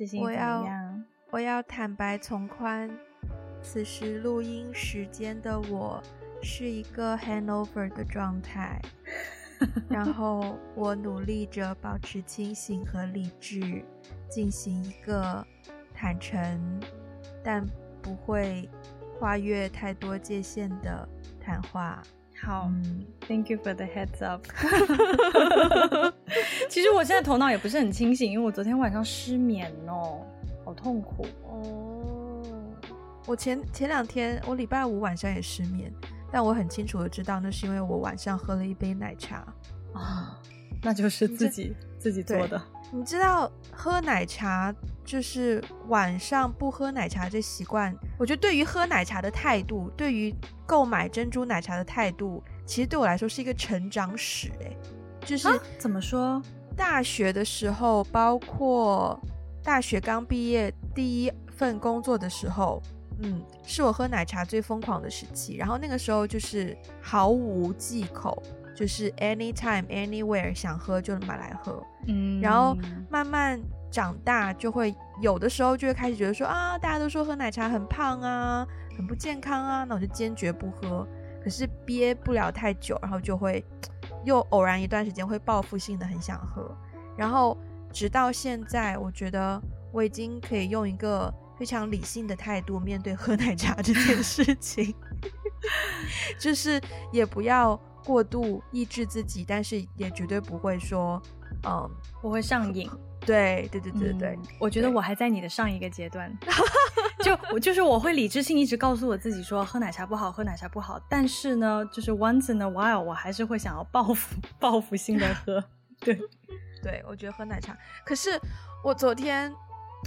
最近怎么样？我要坦白从宽，此时录音时间的我是一个 hangover 的状态，然后我努力着保持清醒和理智，进行一个坦诚但不会跨越太多界限的谈话。好，嗯，Thank you for the heads up。其实我现在头脑也不是很清醒，因为我昨天晚上失眠哦。好痛苦哦！我前前两天，我礼拜五晚上也失眠，但我很清楚的知道，那是因为我晚上喝了一杯奶茶啊，那就是自己自己做的。你知道喝奶茶就是晚上不喝奶茶这习惯，我觉得对于喝奶茶的态度，对于购买珍珠奶茶的态度，其实对我来说是一个成长史。哎，就是、啊、怎么说？大学的时候，包括。大学刚毕业第一份工作的时候，嗯，是我喝奶茶最疯狂的时期。然后那个时候就是毫无忌口，就是 anytime anywhere 想喝就买来喝。嗯，然后慢慢长大，就会有的时候就会开始觉得说啊，大家都说喝奶茶很胖啊，很不健康啊，那我就坚决不喝。可是憋不了太久，然后就会又偶然一段时间会报复性的很想喝，然后。直到现在，我觉得我已经可以用一个非常理性的态度面对喝奶茶这件事情，就是也不要过度抑制自己，但是也绝对不会说，嗯，不会上瘾。对对对对对，嗯，我觉得我还在你的上一个阶段，就我 就是我会理智性一直告诉我自己说喝奶茶不好，喝奶茶不好，但是呢，就是 once in a while 我还是会想要报复 报复性的喝，对。对，我觉得喝奶茶。可是我昨天，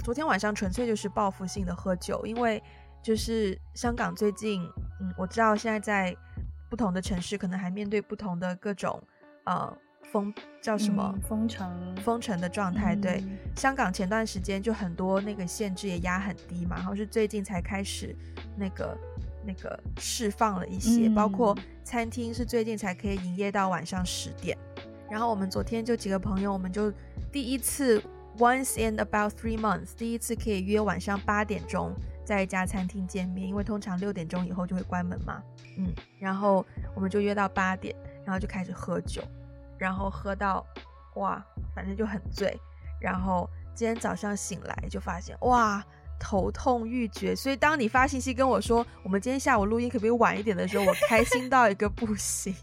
昨天晚上纯粹就是报复性的喝酒，因为就是香港最近，嗯，我知道现在在不同的城市可能还面对不同的各种呃封叫什么、嗯、封城封城的状态。对，嗯、香港前段时间就很多那个限制也压很低嘛，然后是最近才开始那个那个释放了一些，嗯、包括餐厅是最近才可以营业到晚上十点。然后我们昨天就几个朋友，我们就第一次 once in about three months，第一次可以约晚上八点钟在一家餐厅见面，因为通常六点钟以后就会关门嘛。嗯，然后我们就约到八点，然后就开始喝酒，然后喝到哇，反正就很醉。然后今天早上醒来就发现哇，头痛欲绝。所以当你发信息跟我说我们今天下午录音可不可以晚一点的时候，我开心到一个不行。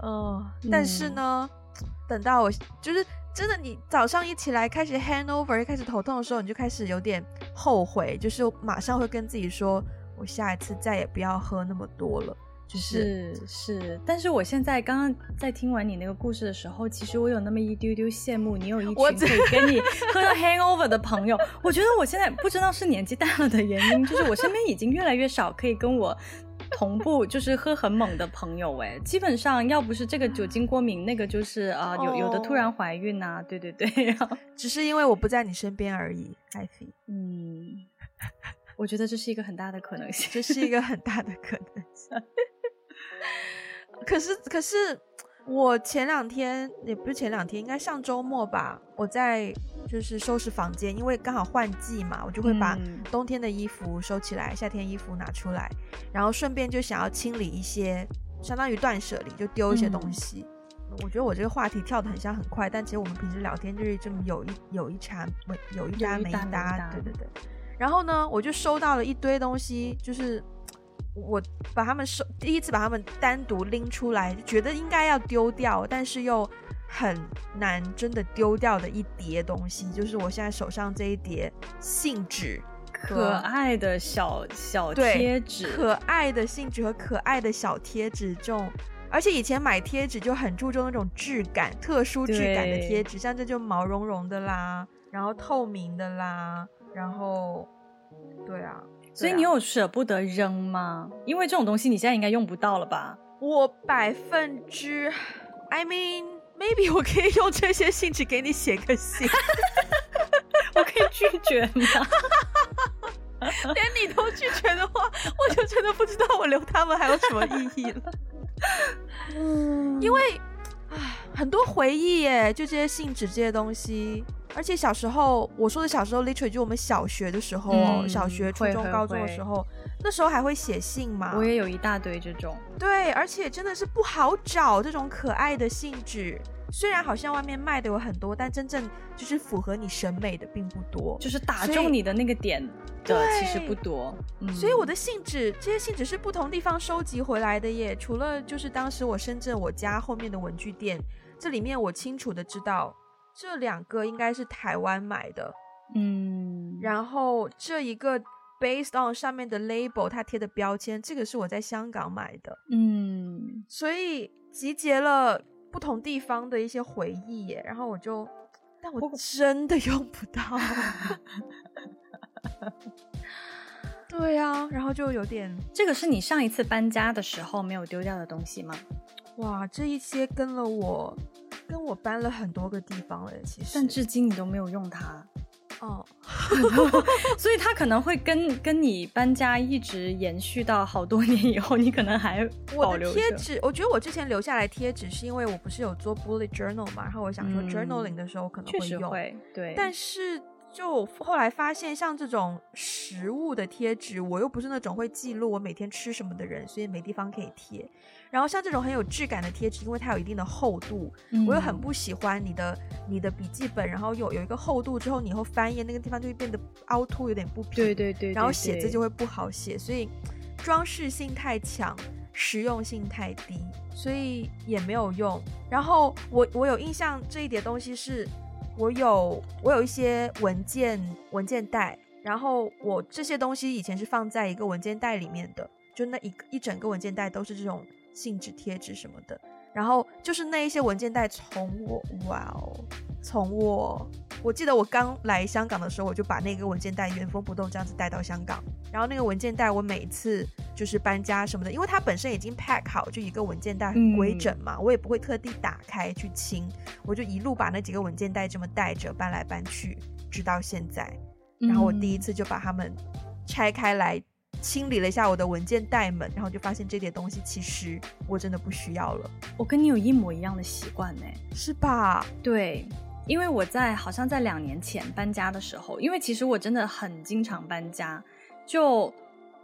哦，但是呢，嗯、等到我就是真的，你早上一起来开始 hangover，开始头痛的时候，你就开始有点后悔，就是马上会跟自己说，我下一次再也不要喝那么多了。就是是，是，但是我现在刚刚在听完你那个故事的时候，其实我有那么一丢丢羡慕你有一群可以跟你喝到 hangover 的朋友。我觉得我现在不知道是年纪大了的原因，就是我身边已经越来越少可以跟我。同步就是喝很猛的朋友哎，基本上要不是这个酒精过敏，那个就是啊、呃、有有的突然怀孕呐、啊，对对对，只是因为我不在你身边而已。艾菲，嗯，我觉得这是一个很大的可能性，这是一个很大的可能性。可是可是我前两天也不是前两天，应该上周末吧，我在。就是收拾房间，因为刚好换季嘛，我就会把冬天的衣服收起来，嗯、夏天衣服拿出来，然后顺便就想要清理一些，相当于断舍离，就丢一些东西。嗯、我觉得我这个话题跳的很像很快，但其实我们平时聊天就是这么有一有一茬没有一搭没一搭，对对对。然后呢，我就收到了一堆东西，就是我把他们收第一次把他们单独拎出来，觉得应该要丢掉，但是又。很难真的丢掉的一叠东西，就是我现在手上这一叠信纸，可爱的小小贴纸，可爱的信纸和可爱的小贴纸，这种，而且以前买贴纸就很注重那种质感，特殊质感的贴纸，像这就毛茸茸的啦，然后透明的啦，然后，对啊，对啊，所以你有舍不得扔吗？因为这种东西你现在应该用不到了吧？我百分之，I mean。Maybe 我可以用这些信纸给你写个信，我可以拒绝吗？连你都拒绝的话，我就真的不知道我留他们还有什么意义了。嗯，因为，唉，很多回忆耶，就这些信纸这些东西。而且小时候，我说的小时候，literally 就我们小学的时候小学、初中、高中的时候，那时候还会写信嘛。我也有一大堆这种。对，而且真的是不好找这种可爱的信纸。虽然好像外面卖的有很多，但真正就是符合你审美的并不多，就是打中你的那个点的其实不多。嗯、所以我的信纸，这些信纸是不同地方收集回来的耶。除了就是当时我深圳我家后面的文具店，这里面我清楚的知道。这两个应该是台湾买的，嗯，然后这一个 based on 上面的 label，它贴的标签，这个是我在香港买的，嗯，所以集结了不同地方的一些回忆耶，然后我就，但我真的用不到，对呀，然后就有点，这个是你上一次搬家的时候没有丢掉的东西吗？哇，这一些跟了我。跟我搬了很多个地方了，其实，但至今你都没有用它，哦，所以它可能会跟跟你搬家一直延续到好多年以后，你可能还保留贴纸。我觉得我之前留下来贴纸是因为我不是有做 bullet journal 嘛，然后我想说 journaling 的时候可能会用，确实会，对，但是。就后来发现，像这种食物的贴纸，我又不是那种会记录我每天吃什么的人，所以没地方可以贴。然后像这种很有质感的贴纸，因为它有一定的厚度，嗯、我又很不喜欢你的你的笔记本，然后有有一个厚度之后，你以后翻页那个地方就会变得凹凸，有点不平。对对，对对对。然后写字就会不好写，所以装饰性太强，实用性太低，所以也没有用。然后我我有印象这一叠东西是。我有我有一些文件文件袋，然后我这些东西以前是放在一个文件袋里面的，就那一一整个文件袋都是这种信纸贴纸什么的，然后就是那一些文件袋从我哇哦，从我我记得我刚来香港的时候，我就把那个文件袋原封不动这样子带到香港。然后那个文件袋，我每次就是搬家什么的，因为它本身已经 pack 好，就一个文件袋很规整嘛，嗯、我也不会特地打开去清，我就一路把那几个文件袋这么带着搬来搬去，直到现在。然后我第一次就把它们拆开来清理了一下我的文件袋们，然后就发现这点东西其实我真的不需要了。我跟你有一模一样的习惯呢，是吧？对，因为我在好像在两年前搬家的时候，因为其实我真的很经常搬家。就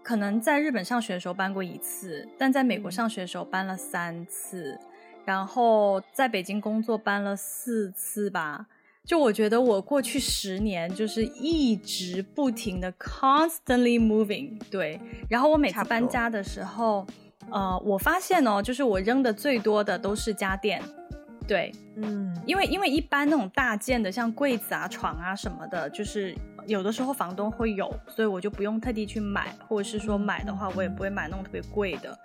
可能在日本上学的时候搬过一次，但在美国上学的时候搬了三次，然后在北京工作搬了四次吧。就我觉得我过去十年就是一直不停的 constantly moving，对。然后我每次搬家的时候，呃，我发现哦，就是我扔的最多的都是家电，对，嗯，因为因为一般那种大件的像柜子啊、床啊什么的，就是。有的时候房东会有，所以我就不用特地去买，或者是说买的话，我也不会买那种特别贵的。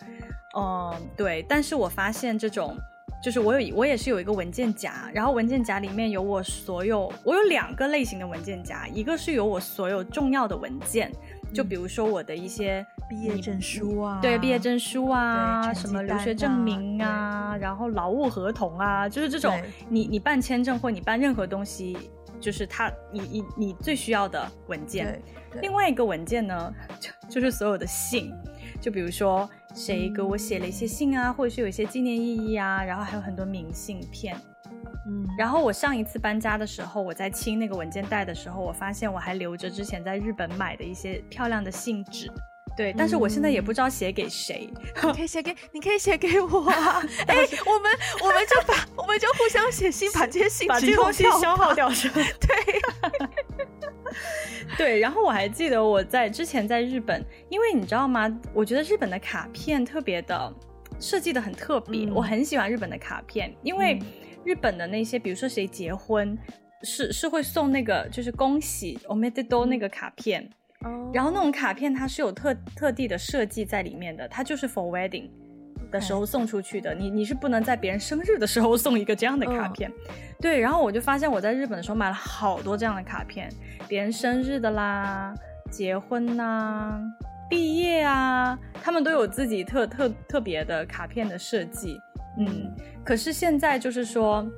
嗯，对。但是我发现这种，就是我有我也是有一个文件夹，然后文件夹里面有我所有，我有两个类型的文件夹，一个是有我所有重要的文件，就比如说我的一些毕业证书啊，对，毕业证书啊，什么留学证明啊，然后劳务合同啊，就是这种你你办签证或你办任何东西。就是他，你你你最需要的文件。另外一个文件呢，就就是所有的信，就比如说谁给我写了一些信啊，嗯、或者是有一些纪念意义啊，然后还有很多明信片。嗯，然后我上一次搬家的时候，我在清那个文件袋的时候，我发现我还留着之前在日本买的一些漂亮的信纸。对，但是我现在也不知道写给谁。你可以写给，你可以写给我啊！哎，我们我们就把我们就互相写信，把这些信把这些东西消耗掉是吧？对，对。然后我还记得我在之前在日本，因为你知道吗？我觉得日本的卡片特别的设计的很特别，嗯、我很喜欢日本的卡片，因为日本的那些，比如说谁结婚，是是会送那个就是恭喜おめでとう那个卡片。 Oh. 然后那种卡片它是有特特地的设计在里面的，它就是 for wedding 的时候送出去的。你你是不能在别人生日的时候送一个这样的卡片。Oh. 对，然后我就发现我在日本的时候买了好多这样的卡片，别人生日的啦、结婚呐、啊、毕业啊，他们都有自己特特特别的卡片的设计。嗯，可是现在就是说，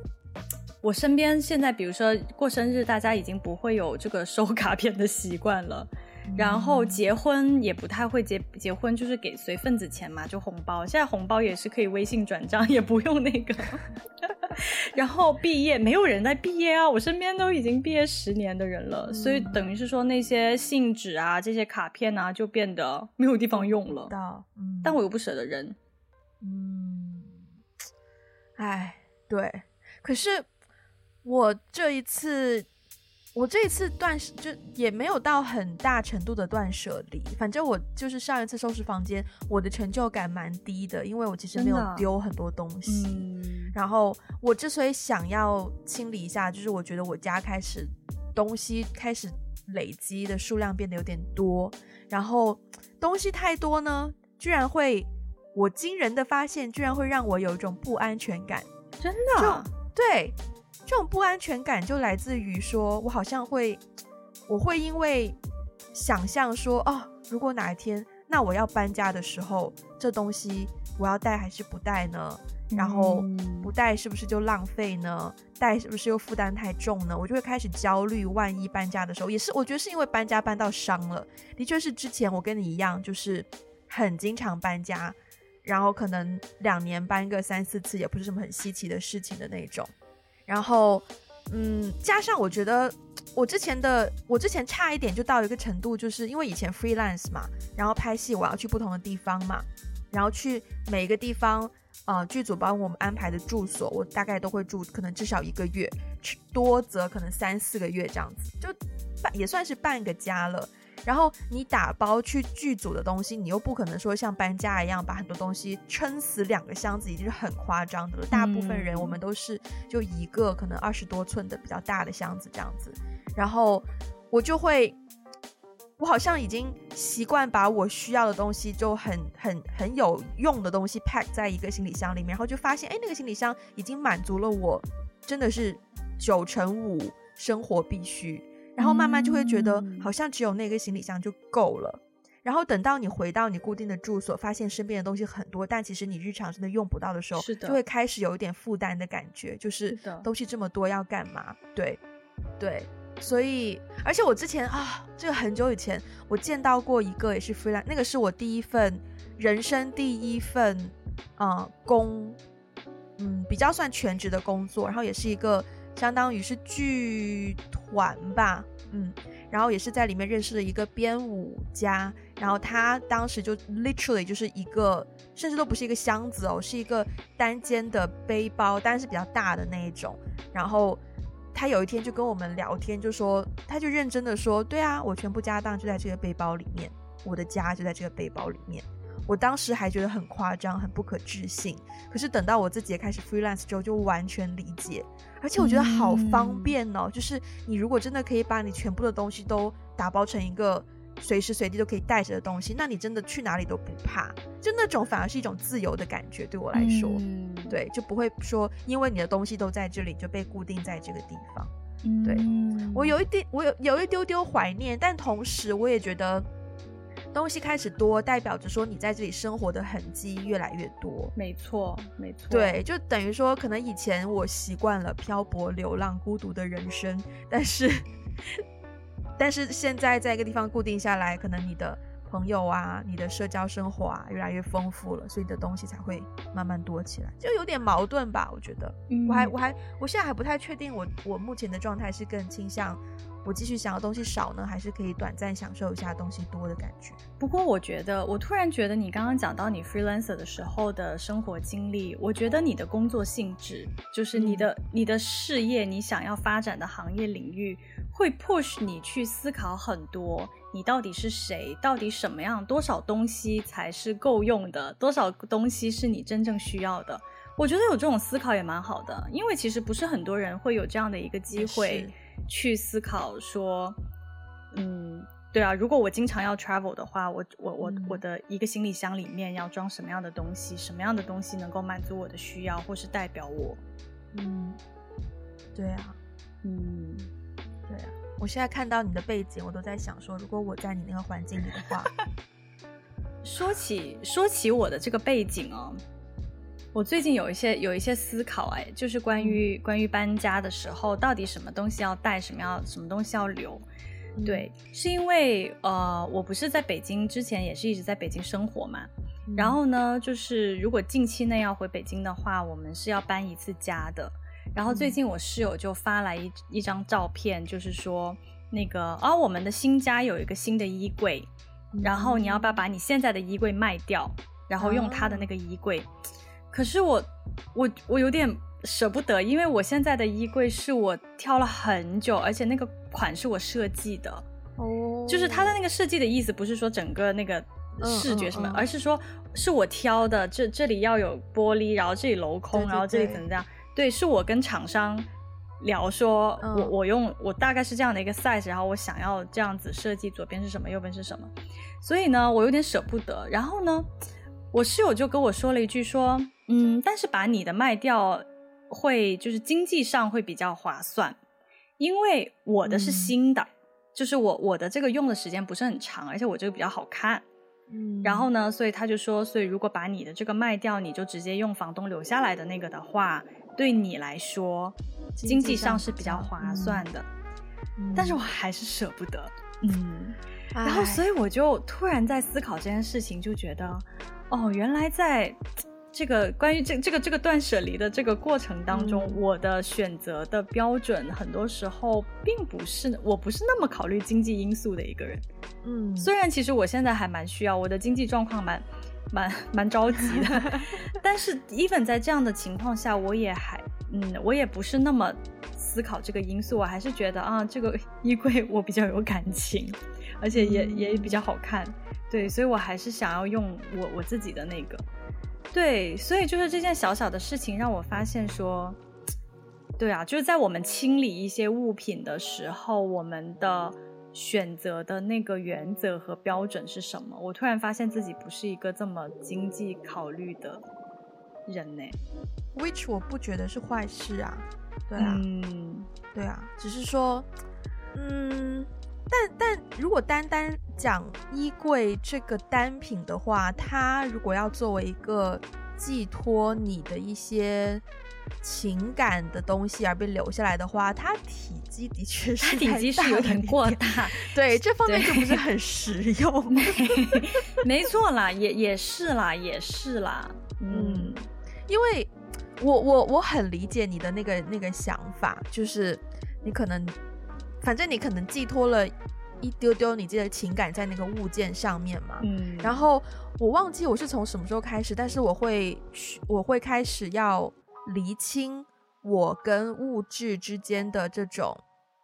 我身边现在比如说过生日，大家已经不会有这个收 卡片的习惯了。然后结婚也不太会结，结婚就是给随份子钱嘛，就红包。现在红包也是可以微信转账，也不用那个。然后毕业，没有人在毕业啊，我身边都已经毕业十年的人了，嗯、所以等于是说那些信纸啊、这些卡片啊，就变得没有地方用了。嗯、但我又不舍得扔。嗯，哎，对，可是我这一次。我这一次断就也没有到很大程度的断舍离，反正我就是上一次收拾房间，我的成就感蛮低的，因为我其实没有丢很多东西。嗯、然后我之所以想要清理一下，就是我觉得我家开始东西开始累积的数量变得有点多，然后东西太多呢，居然会我惊人的发现，居然会让我有一种不安全感。真的？对。这种不安全感就来自于说，我好像会，我会因为想象说，哦，如果哪一天，那我要搬家的时候，这东西我要带还是不带呢？然后不带是不是就浪费呢？带是不是又负担太重呢？我就会开始焦虑，万一搬家的时候，也是我觉得是因为搬家搬到伤了。的确是之前我跟你一样，就是很经常搬家，然后可能两年搬个三四次，也不是什么很稀奇的事情的那种。然后，嗯，加上我觉得我之前的我之前差一点就到一个程度，就是因为以前 freelance 嘛，然后拍戏我要去不同的地方嘛，然后去每一个地方，呃，剧组帮我们安排的住所，我大概都会住可能至少一个月，多则可能三四个月这样子，就半也算是半个家了。然后你打包去剧组的东西，你又不可能说像搬家一样把很多东西撑死两个箱子，已经是很夸张的了。大部分人我们都是就一个可能二十多寸的比较大的箱子这样子。然后我就会，我好像已经习惯把我需要的东西就很很很有用的东西 pack 在一个行李箱里面，然后就发现，哎，那个行李箱已经满足了我真的是九成五生活必须。然后慢慢就会觉得好像只有那个行李箱就够了。然后等到你回到你固定的住所，发现身边的东西很多，但其实你日常真的用不到的时候，就会开始有一点负担的感觉，就是东西这么多要干嘛？对，对。所以，而且我之前啊，这个很久以前我见到过一个也是 freelance，那个是我第一份人生第一份啊、呃、工，嗯，比较算全职的工作，然后也是一个。相当于是剧团吧，嗯，然后也是在里面认识了一个编舞家，然后他当时就 literally 就是一个，甚至都不是一个箱子哦，是一个单肩的背包，但是比较大的那一种。然后他有一天就跟我们聊天，就说，他就认真的说，对啊，我全部家当就在这个背包里面，我的家就在这个背包里面。我当时还觉得很夸张，很不可置信。可是等到我自己也开始 freelance 之后，就完全理解。而且我觉得好方便哦，嗯、就是你如果真的可以把你全部的东西都打包成一个随时随地都可以带着的东西，那你真的去哪里都不怕。就那种反而是一种自由的感觉，对我来说，嗯、对，就不会说因为你的东西都在这里就被固定在这个地方。嗯、对，我有一点，我有有一丢丢怀念，但同时我也觉得。东西开始多，代表着说你在这里生活的痕迹越来越多。没错，没错。对，就等于说，可能以前我习惯了漂泊、流浪、孤独的人生，但是，但是现在在一个地方固定下来，可能你的朋友啊，你的社交生活啊，越来越丰富了，所以你的东西才会慢慢多起来，就有点矛盾吧？我觉得，嗯、我还，我还，我现在还不太确定我，我我目前的状态是更倾向。我继续想要东西少呢，还是可以短暂享受一下东西多的感觉？不过我觉得，我突然觉得你刚刚讲到你 freelancer 的时候的生活经历，我觉得你的工作性质，就是你的、嗯、你的事业，你想要发展的行业领域，会 push 你去思考很多。你到底是谁？到底什么样？多少东西才是够用的？多少东西是你真正需要的？我觉得有这种思考也蛮好的，因为其实不是很多人会有这样的一个机会。去思考说，嗯，对啊，如果我经常要 travel 的话，我我我我的一个行李箱里面要装什么样的东西？什么样的东西能够满足我的需要，或是代表我？嗯，对啊，嗯，对啊。我现在看到你的背景，我都在想说，如果我在你那个环境里的话，说起说起我的这个背景哦。我最近有一些有一些思考，哎，就是关于关于搬家的时候，到底什么东西要带，什么要什么东西要留。嗯、对，是因为呃，我不是在北京之前也是一直在北京生活嘛。嗯、然后呢，就是如果近期内要回北京的话，我们是要搬一次家的。然后最近我室友就发来一一张照片，就是说那个啊、哦，我们的新家有一个新的衣柜，然后你要不要把你现在的衣柜卖掉，然后用他的那个衣柜？哦、可是我我我有点。舍不得，因为我现在的衣柜是我挑了很久，而且那个款是我设计的。哦，就是它的那个设计的意思，不是说整个那个视觉什么，嗯嗯嗯、而是说是我挑的。这这里要有玻璃，然后这里镂空，对对对，然后这里怎么样？对，是我跟厂商聊说，嗯、我我用我大概是这样的一个 size，然后我想要这样子设计，左边是什么，右边是什么。所以呢，我有点舍不得。然后呢，我室友就跟我说了一句说，嗯，但是把你的卖掉。会就是经济上会比较划算，因为我的是新的，嗯、就是我我的这个用的时间不是很长，而且我这个比较好看，嗯，然后呢，所以他就说，所以如果把你的这个卖掉，你就直接用房东留下来的那个的话，对你来说经济上是比较划算的，嗯、但是我还是舍不得，嗯，然后所以我就突然在思考这件事情，就觉得，哦，原来在。这个关于这这个这个断舍离的这个过程当中，嗯、我的选择的标准很多时候并不是，我不是那么考虑经济因素的一个人。嗯，虽然其实我现在还蛮需要，我的经济状况蛮蛮蛮着急的，但是 even 在这样的情况下，我也还嗯，我也不是那么思考这个因素，我还是觉得啊，这个衣柜我比较有感情，而且也、嗯、也比较好看，对，所以我还是想要用我我自己的那个。对，所以就是这件小小的事情让我发现说，对啊，就是在我们清理一些物品的时候，我们的选择的那个原则和标准是什么？我突然发现自己不是一个这么经济考虑的人呢，which 我不觉得是坏事啊，对啊，嗯，对啊，只是说，嗯。但但如果单单讲衣柜这个单品的话，它如果要作为一个寄托你的一些情感的东西而被留下来的话，它体积的确是体积是有点过大，对这方面就不是很实用。没，没错啦，也也是啦，也是啦，嗯，因为我我我很理解你的那个那个想法，就是你可能。反正你可能寄托了一丢丢你自己的情感在那个物件上面嘛，嗯，然后我忘记我是从什么时候开始，但是我会我会开始要厘清我跟物质之间的这种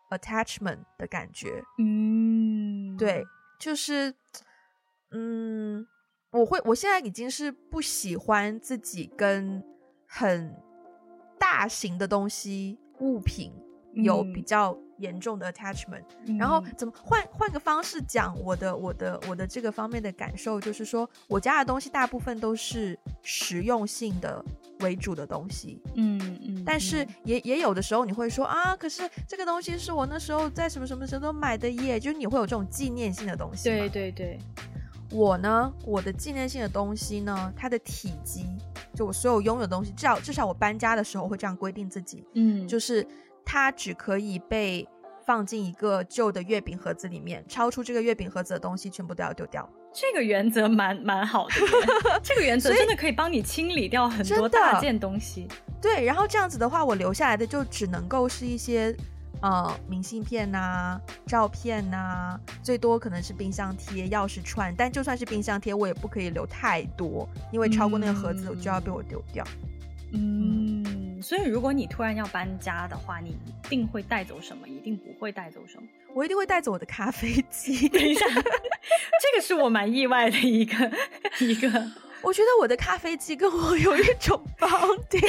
attachment 的感觉，嗯，对，就是，嗯，我会我现在已经是不喜欢自己跟很大型的东西物品有比较。严重的 attachment，然后怎么换换个方式讲我的我的我的这个方面的感受，就是说我家的东西大部分都是实用性的为主的东西，嗯嗯，嗯但是也也有的时候你会说啊，可是这个东西是我那时候在什么什么时候都买的耶，就是你会有这种纪念性的东西。对对对，我呢，我的纪念性的东西呢，它的体积，就我所有拥有的东西，至少至少我搬家的时候会这样规定自己，嗯，就是。它只可以被放进一个旧的月饼盒子里面，超出这个月饼盒子的东西全部都要丢掉。这个原则蛮蛮好的，这个原则真的可以帮你清理掉很多大件东西。对，然后这样子的话，我留下来的就只能够是一些呃明信片呐、啊、照片呐、啊，最多可能是冰箱贴、钥匙串。但就算是冰箱贴，我也不可以留太多，因为超过那个盒子就要被我丢掉。嗯。嗯所以，如果你突然要搬家的话，你一定会带走什么？一定不会带走什么？我一定会带走我的咖啡机。等一下，这个是我蛮意外的一个一个。我觉得我的咖啡机跟我有一种 bonding。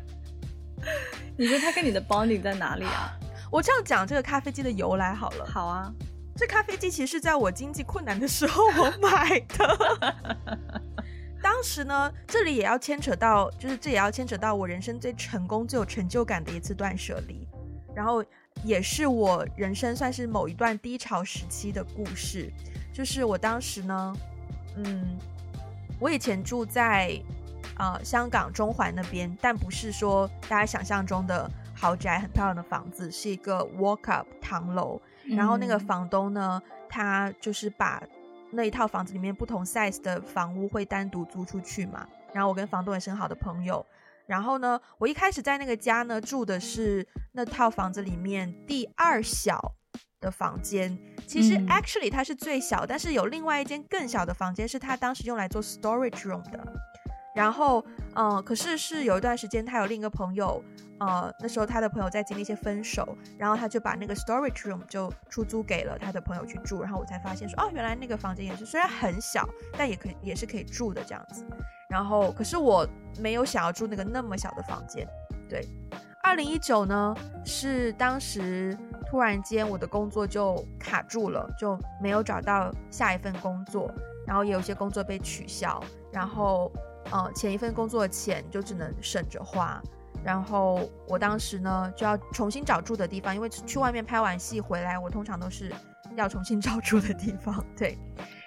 你觉得它跟你的 bonding 在哪里啊？我这样讲这个咖啡机的由来好了。好啊，这咖啡机其实是在我经济困难的时候我买的。当时呢，这里也要牵扯到，就是这也要牵扯到我人生最成功、最有成就感的一次断舍离，然后也是我人生算是某一段低潮时期的故事。就是我当时呢，嗯，我以前住在啊、呃、香港中环那边，但不是说大家想象中的豪宅，很漂亮的房子，是一个 walk up 唐楼。然后那个房东呢，他就是把那一套房子里面不同 size 的房屋会单独租出去嘛。然后我跟房东也是很好的朋友。然后呢，我一开始在那个家呢住的是那套房子里面第二小的房间。其实 actually 它是最小，但是有另外一间更小的房间是他当时用来做 storage room 的。然后，嗯、可是是有一段时间，他有另一个朋友，呃，那时候他的朋友在经历一些分手，然后他就把那个 storage room 就出租给了他的朋友去住，然后我才发现说，哦，原来那个房间也是虽然很小，但也可以也是可以住的这样子。然后，可是我没有想要住那个那么小的房间。对，二零一九呢，是当时突然间我的工作就卡住了，就没有找到下一份工作，然后也有些工作被取消，然后。呃，前一份工作的钱就只能省着花，然后我当时呢就要重新找住的地方，因为去外面拍完戏回来，我通常都是要重新 找住的地方。对，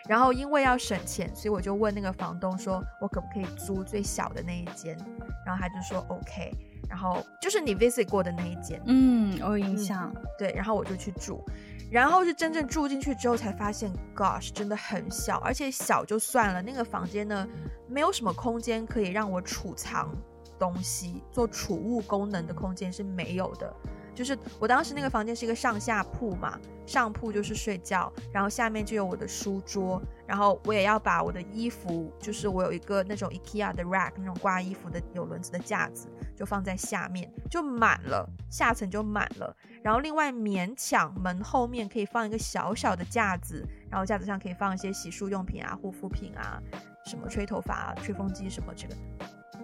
然后因为要省钱，所以我就问那个房东说，我可不可以租最小的那一间？然后他就说 OK，然后就是你 visit 过的那一间，嗯，我有印象。对，然后我就去住。然后是真正住进去之后才发现，Gosh，真的很小，而且小就算了，那个房间呢，没有什么空间可以让我储藏东西，做储物功能的空间是没有的。就是我当时那个房间是一个上下铺嘛，上铺就是睡觉，然后下面就有我的书桌，然后我也要把我的衣服，就是我有一个那种 IKEA 的 rack，那种挂衣服的有轮子的架子，就放在下面，就满了，下层就满了。然后另外勉强门后面可以放一个小小的架子，然后架子上可以放一些洗漱用品啊、护肤品啊、什么吹头发啊、吹风机什么这个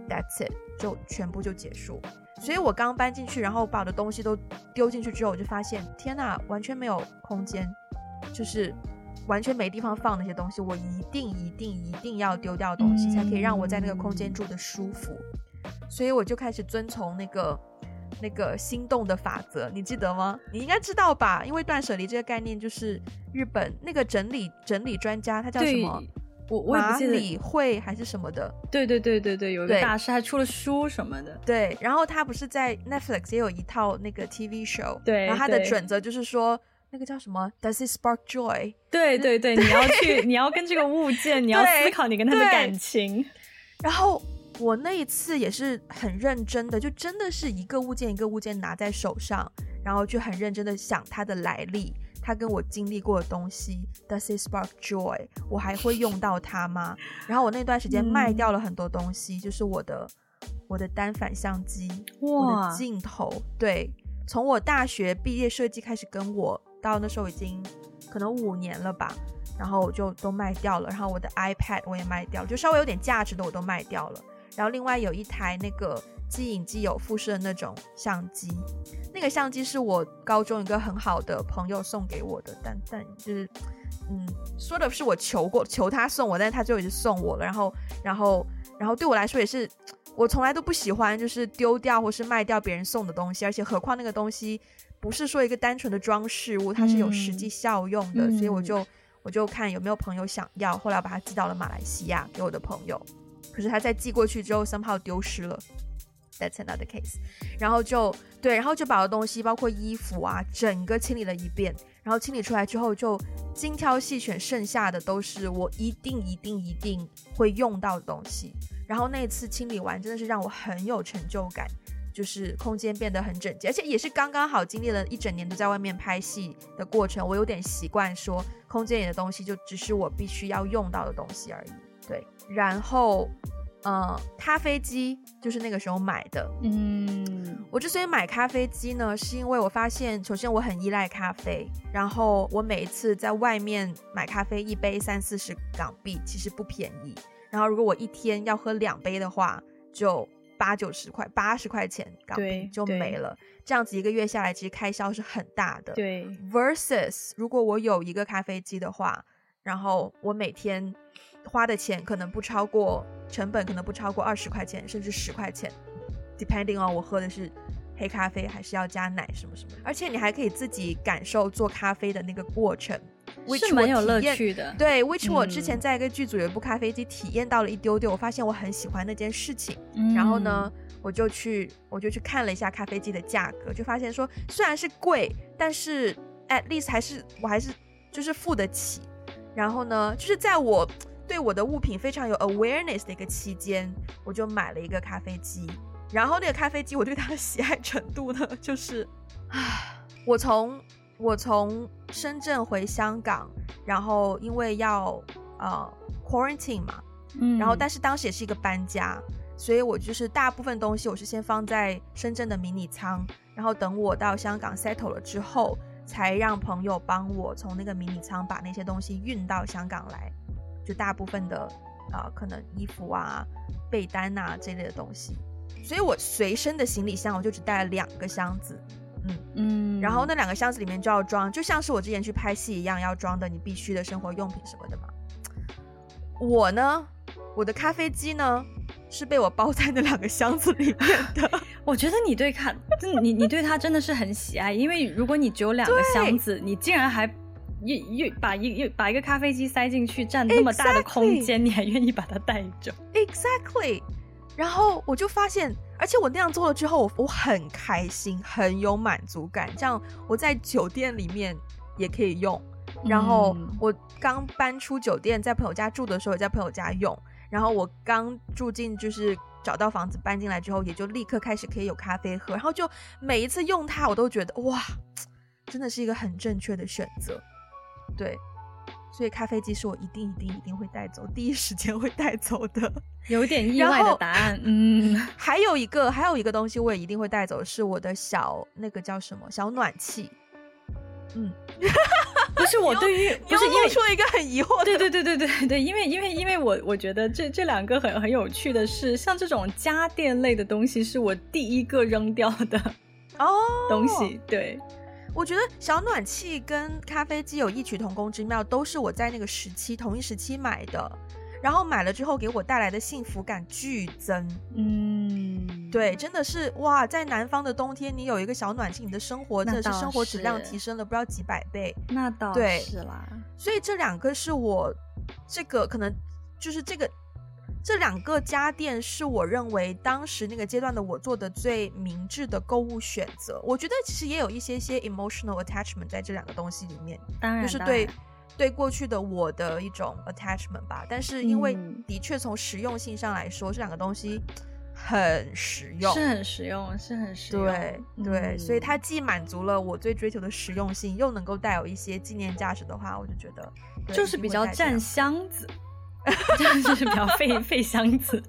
，That's it，就全部就结束。所以我刚搬进去，然后把我的东西都丢进去之后，我就发现，天呐，完全没有空间，就是完全没地方放那些东西。我一定一定一定要丢掉东西，才可以让我在那个空间住得舒服。所以我就开始遵从那个那个心动的法则，你记得吗？你应该知道吧？因为断舍离这个概念就是日本那个整理整理专家，他叫什么？我我也不记得，马里会还是什么的？对对对对对，有一个大师还出了书什么的。对，然后他不是在 Netflix 也有一套那个 TV show，对，然后他的准则就是说，那个叫什么？Does it spark joy？对对对，你要去，你要跟这个物件，你要思考你跟他的感情。然后我那一次也是很认真的，就真的是一个物件一个物件拿在手上，然后就很认真的想它的来历。他跟我经历过的东西，Does it spark joy？我还会用到它吗？然后我那段时间卖掉了很多东西，嗯、就是我的我的单反相机，哇我的镜头。对，从我大学毕业设计开始跟我到那时候已经可能五年了吧，然后我就都卖掉了。然后我的 iPad 我也卖掉了，就稍微有点价值的我都卖掉了。然后另外有一台那个。机影机有复式的那种相机，那个相机是我高中一个很好的朋友送给我的，但但就是，嗯，说的是我求过求他送我，但是他最后也是送我了。然后，然后，然后对我来说也是，我从来都不喜欢就是丢掉或是卖掉别人送的东西，而且何况那个东西不是说一个单纯的装饰物，它是有实际效用的，嗯、所以我就我就看有没有朋友想要，后来我把它寄到了马来西亚给我的朋友，可是他在寄过去之后，somehow 丢失了。That's another case，然后就对，然后就把我东西，包括衣服啊，整个清理了一遍。然后清理出来之后，就精挑细选，剩下的都是我一定、一定、一定会用到的东西。然后那次清理完，真的是让我很有成就感，就是空间变得很整洁，而且也是刚刚好经历了一整年都在外面拍戏的过程，我有点习惯说，空间里的东西就只是我必须要用到的东西而已。对，然后。呃，咖啡机就是那个时候买的。嗯，我之所以买咖啡机呢，是因为我发现，首先我很依赖咖啡，然后我每一次在外面买咖啡，一杯三四十港币，其实不便宜。然后如果我一天要喝两杯的话，就八九十块，八十块钱港币就没了。这样子一个月下来，其实开销是很大的。对，versus 如果我有一个咖啡机的话，然后我每天。花的钱可能不超过成本，可能不超过二十块钱，甚至十块钱，depending on 我喝的是黑咖啡还是要加奶什么什么。而且你还可以自己感受做咖啡的那个过程，which 是蛮有乐趣的。对，which 我之前在一个剧组有一部咖啡机体验到了一丢丢，我发现我很喜欢那件事情。嗯、然后呢，我就去我就去看了一下咖啡机的价格，就发现说虽然是贵，但是 at least 还是我还是就是付得起。然后呢，就是在我对我的物品非常有 awareness 的一个期间，我就买了一个咖啡机。然后那个咖啡机，我对它的喜爱程度呢，就是，唉，我从我从深圳回香港，然后因为要呃 quarantine 嘛，嗯，然后但是当时也是一个搬家，所以我就是大部分东西我是先放在深圳的迷你仓，然后等我到香港 settle 了之后，才让朋友帮我从那个迷你仓把那些东西运到香港来，就大部分的啊、呃、可能衣服啊、被单啊这类的东西。所以我随身的行李箱我就只带了两个箱子，嗯嗯，然后那两个箱子里面就要装，就像是我之前去拍戏一样要装的你必须的生活用品什么的嘛。我呢，我的咖啡机呢是被我包在那两个箱子里面的。我觉得你对它，你你对它真的是很喜爱，因为如果你只有两个箱子，你竟然还又又把一又把一个咖啡机塞进去，占那么大的空间，Exactly. 你还愿意把它带走？Exactly。然后我就发现，而且我那样做了之后，我我很开心，很有满足感。这样我在酒店里面也可以用。然后我刚搬出酒店，在朋友家住的时候，也在朋友家用。然后我刚住进，就是找到房子搬进来之后，也就立刻开始可以有咖啡喝。然后就每一次用它，我都觉得哇，真的是一个很正确的选择。对。所以咖啡机是我一定一定一定会带走，第一时间会带走的。有点意外的答案，嗯。还有一个，还有一个东西我也一定会带走，是我的小那个叫什么小暖气。嗯，不是我对于，不是因为出了一个很疑惑的。对对对对对对，因为因为因为我我觉得这这两个很很有趣的是，像这种家电类的东西是我第一个扔掉的哦 东西，哦、对。我觉得小暖气跟咖啡机有异曲同工之妙，都是我在那个时期同一时期买的，然后买了之后给我带来的幸福感剧增。嗯，对，真的是哇，在南方的冬天，你有一个小暖气，你的生活真的是生活质量提升了不知道几百倍。那倒是啦，所以这两个是我这个可能就是这个。这两个家电是我认为当时那个阶段的我做的最明智的购物选择。我觉得其实也有一些些 emotional attachment 在这两个东西里面，当然，就是对对过去的我的一种 attachment 吧。但是因为的确从实用性上来说，嗯、这两个东西很实用，是很实用，是很实用。对对，嗯、所以它既满足了我最追求的实用性，又能够带有一些纪念价值的话，我就觉得就是比较占箱 子。真的是比较费费箱子，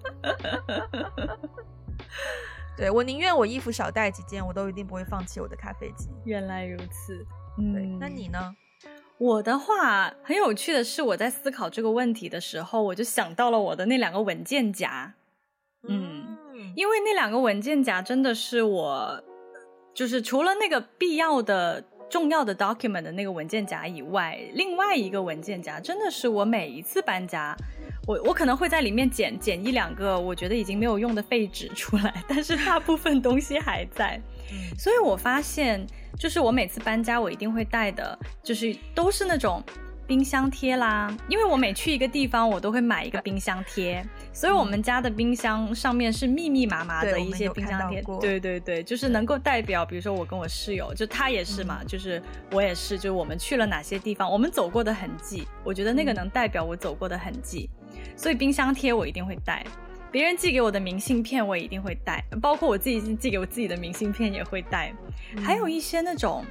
对，我宁愿我衣服少带几件，我都一定不会放弃我的咖啡机。原来如此，嗯，那你呢？我的话很有趣的是，我在思考这个问题的时候，我就想到了我的那两个文件夹，嗯，嗯，因为那两个文件夹真的是我，就是除了那个必要的。重要的 document 的那个文件夹以外，另外一个文件夹真的是我每一次搬家，我我可能会在里面捡捡一两个我觉得已经没有用的废纸出来，但是大部分东西还在。所以我发现，就是我每次搬家，我一定会带的，就是都是那种。冰箱贴啦，因为我每去一个地方，我都会买一个冰箱贴，所以我们家的冰箱上面是密密麻麻的一些冰箱贴。对对对，就是能够代表，比如说我跟我室友，就他也是嘛，嗯、就是我也是，就是我们去了哪些地方，我们走过的痕迹，我觉得那个能代表我走过的痕迹，所以冰箱贴我一定会带，别人寄给我的明信片我也一定会带，包括我自己寄给我自己的明信片也会带，还有一些那种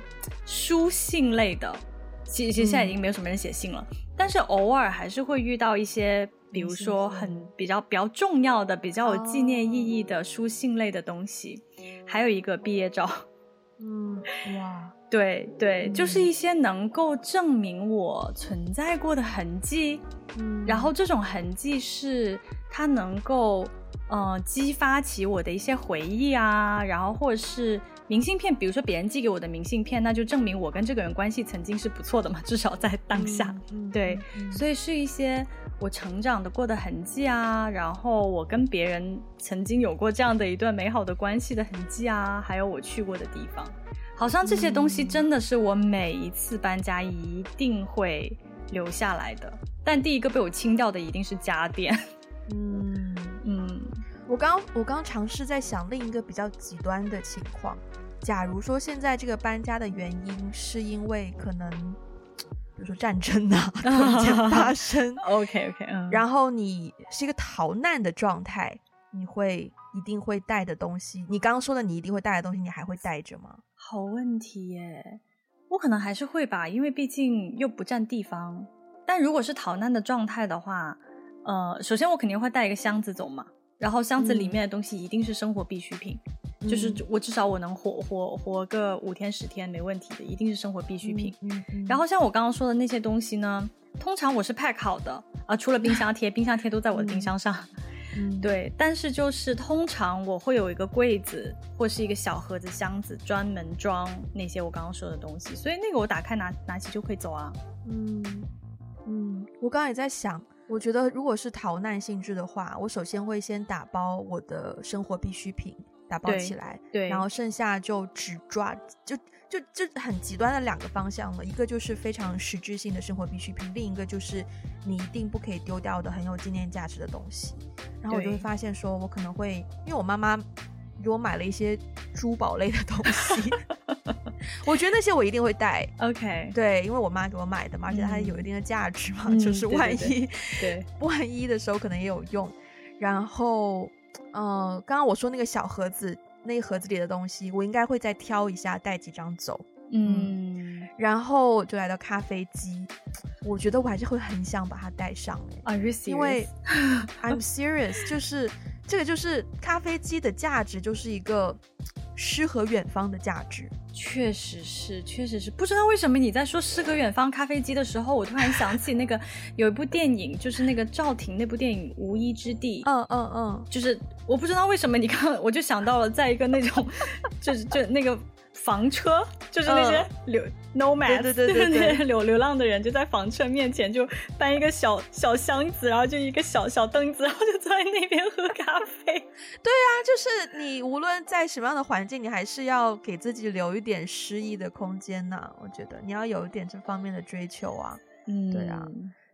书信类的。其实，其实现在已经没有什么人写信了，嗯、但是偶尔还是会遇到一些，比如说很比较比较重要的、比较有纪念意义的书信类的东西，哦、还有一个毕业照。嗯，哇，对对，嗯、就是一些能够证明我存在过的痕迹。嗯，然后这种痕迹是它能够呃激发起我的一些回忆啊，然后或者是。明信片，比如说别人寄给我的明信片，那就证明我跟这个人关系曾经是不错的嘛，至少在当下。嗯嗯、对，嗯、所以是一些我成长的过的痕迹啊，然后我跟别人曾经有过这样的一段美好的关系的痕迹啊，还有我去过的地方。好像这些东西真的是我每一次搬家一定会留下来的。但第一个被我清掉的一定是家电。嗯嗯，我刚我刚尝试在想另一个比较极端的情况，假如说现在这个搬家的原因是因为可能，比如说战争啊 突然间发生，OK OK，嗯，然后你是一个逃难的状态，你会一定会带的东西，你刚刚说的你一定会带的东西，你还会带着吗？好问题耶，我可能还是会吧，因为毕竟又不占地方。但如果是逃难的状态的话，呃，首先我肯定会带一个箱子走嘛，然后箱子里面的东西一定是生活必需品，嗯、就是我至少我能活活活个五天十天没问题的，一定是生活必需品。嗯嗯嗯、然后像我刚刚说的那些东西呢，通常我是 pack 好的啊、呃，除了冰 箱贴，冰箱贴都在我的冰箱上。嗯，对。但是就是通常我会有一个柜子或是一个小盒子箱子，专门装那些我刚刚说的东西，所以那个我打开拿拿起就可以走啊。嗯嗯，我刚刚也在想。我觉得，如果是逃难性质的话，我首先会先打包我的生活必需品，打包起来，对，对，然后剩下就只抓，就就就很极端的两个方向了，一个就是非常实质性的生活必需品，另一个就是你一定不可以丢掉的很有纪念价值的东西。然后我就会发现，说我可能会，因为我妈妈给我买了一些珠宝类的东西。我觉得那些我一定会带，OK，对，因为我妈给我买的嘛，而且它有一定的价值嘛，嗯、就是万一对万一的时候可能也有用。然后，嗯，刚刚我说那个小盒子，那一盒子里的东西，我应该会再挑一下，带几张走。嗯，嗯然后就来到咖啡机，我觉得我还是会很想把它带上。Are you serious？因为 I'm serious，就是这个就是咖啡机的价值，就是一个。诗和远方的价值，确实是，确实是。不知道为什么你在说诗和远方咖啡机的时候，我突然想起那个有一部电影，就是那个赵婷那部电影《无依之地》。嗯嗯嗯，就是我不知道为什么，你看我就想到了，在一个那种，就是就那个。房车就是那些流 nomad，对对对对，那些流流浪的人就在房车面前就搬一个小小箱子，然后就一个小小凳子，然后就坐在那边喝咖啡。对啊，就是你无论在什么样的环境，你还是要给自己留一点诗意的空间呐、啊。我觉得你要有一点这方面的追求啊。嗯，对啊。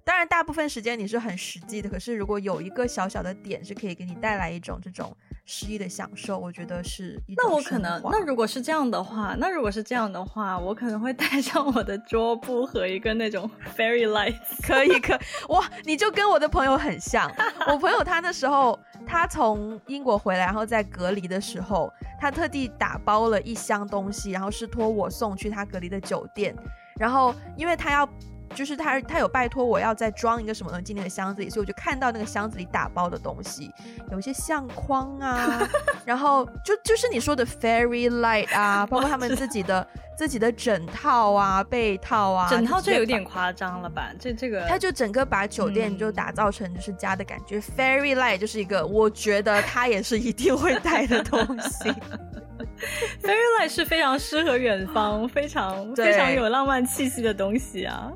当然，大部分时间你是很实际的。可是，如果有一个小小的点是可以给你带来一种这种诗意的享受，我觉得是一种。那我可能，那如果是这样的话，那如果是这样的话，我可能会带上我的桌布和一个那种 fairy light。可以，可哇，你就跟我的朋友很像。我朋友他那时候，他从英国回来，然后在隔离的时候，他特地打包了一箱东西，然后是托我送去他隔离的酒店。然后，因为他要。就是他，他有拜托我要再装一个什么东西进那个箱子里，所以我就看到那个箱子里打包的东西，有一些相框啊，然后就就是你说的 fairy light 啊，包括他们自己的自己的枕套啊、被套啊，枕套就有点夸张了吧？这这个，他就整个把酒店就打造成就是家的感觉。嗯、fairy light 就是一个我觉得他也是一定会带的东西。Fairy light 是非常适合远方，非常非常有浪漫气息的东西啊！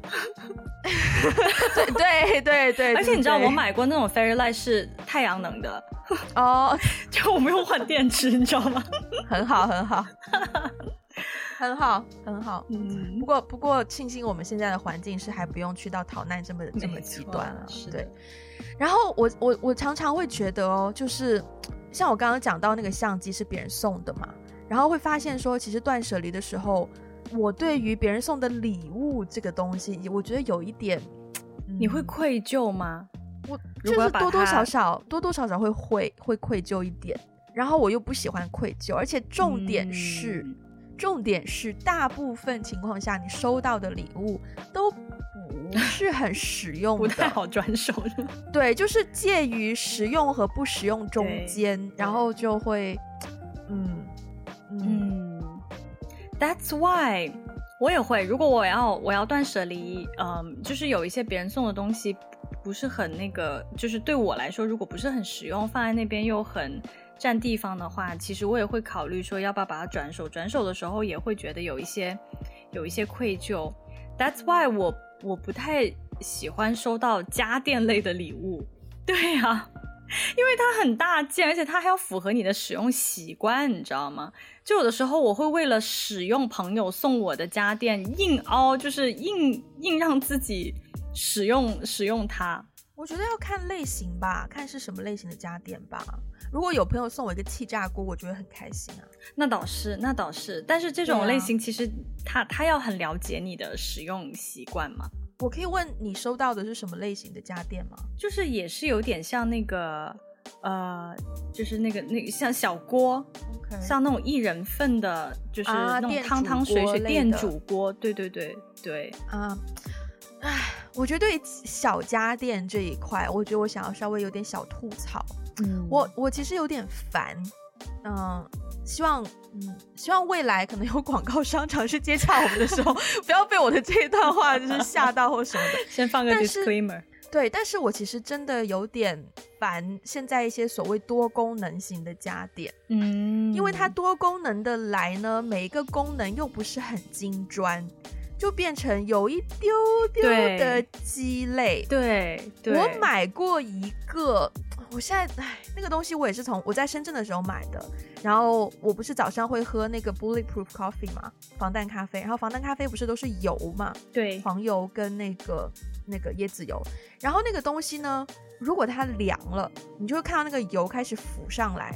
对对对对，而且你知道我买过那种 Fairy light 是太阳能的哦，就我没有换电池，你知道吗？很好很好，很好很好。嗯，不过不过庆幸我们现在的环境是还不用去到逃难这么这么极端了，是对。然后我我我常常会觉得哦，就是。像我刚刚讲到那个相机是别人送的嘛，然后会发现说，其实断舍离的时候，我对于别人送的礼物这个东西，我觉得有一点，嗯、你会愧疚吗？我就是多多少少多多少少会会会愧疚一点，然后我又不喜欢愧疚，而且重点是，嗯、重点是大部分情况下你收到的礼物都。不是很实用的，不太好转手的。对，就是介于实用和不实用中间，然后就会，嗯嗯，That's why 我也会。如果我要我要断舍离，嗯，就是有一些别人送的东西不是很那个，就是对我来说，如果不是很实用，放在那边又很占地方的话，其实我也会考虑说要不要把它转手。转手的时候也会觉得有一些有一些愧疚。That's why 我。我不太喜欢收到家电类的礼物，对呀、啊，因为它很大件，而且它还要符合你的使用习惯，你知道吗？就有的时候我会为了使用朋友送我的家电，硬凹，就是硬硬让自己使用使用它。我觉得要看类型吧，看是什么类型的家电吧。如果有朋友送我一个气炸锅，我觉得很开心啊。那倒是，那倒是。但是这种类型其实他他要很了解你的使用习惯嘛。我可以问你收到的是什么类型的家电吗？就是也是有点像那个，呃，就是那个那个像小锅，Okay. 像那种一人份的，就是那种汤汤水水电煮锅。对对对对啊，唉、uh，我觉得对小家电这一块，我觉得我想要稍微有点小吐槽。嗯，我我其实有点烦，嗯、呃。希望，嗯，希望未来可能有广告商尝试接洽我们的时候，不要被我的这一段话就是吓到或什么的。先放个 disclaimer。对，但是我其实真的有点烦现在一些所谓多功能型的家电，嗯，因为它多功能的来呢，每一个功能又不是很精专，就变成有一丢丢的鸡肋。对，对，我买过一个。我现在唉，那个东西我也是从我在深圳的时候买的。然后我不是早上会喝那个 Bulletproof Coffee 嘛，防弹咖啡。然后防弹咖啡不是都是油嘛？对，黄油跟那个那个椰子油。然后那个东西呢，如果它凉了，你就会看到那个油开始浮上来。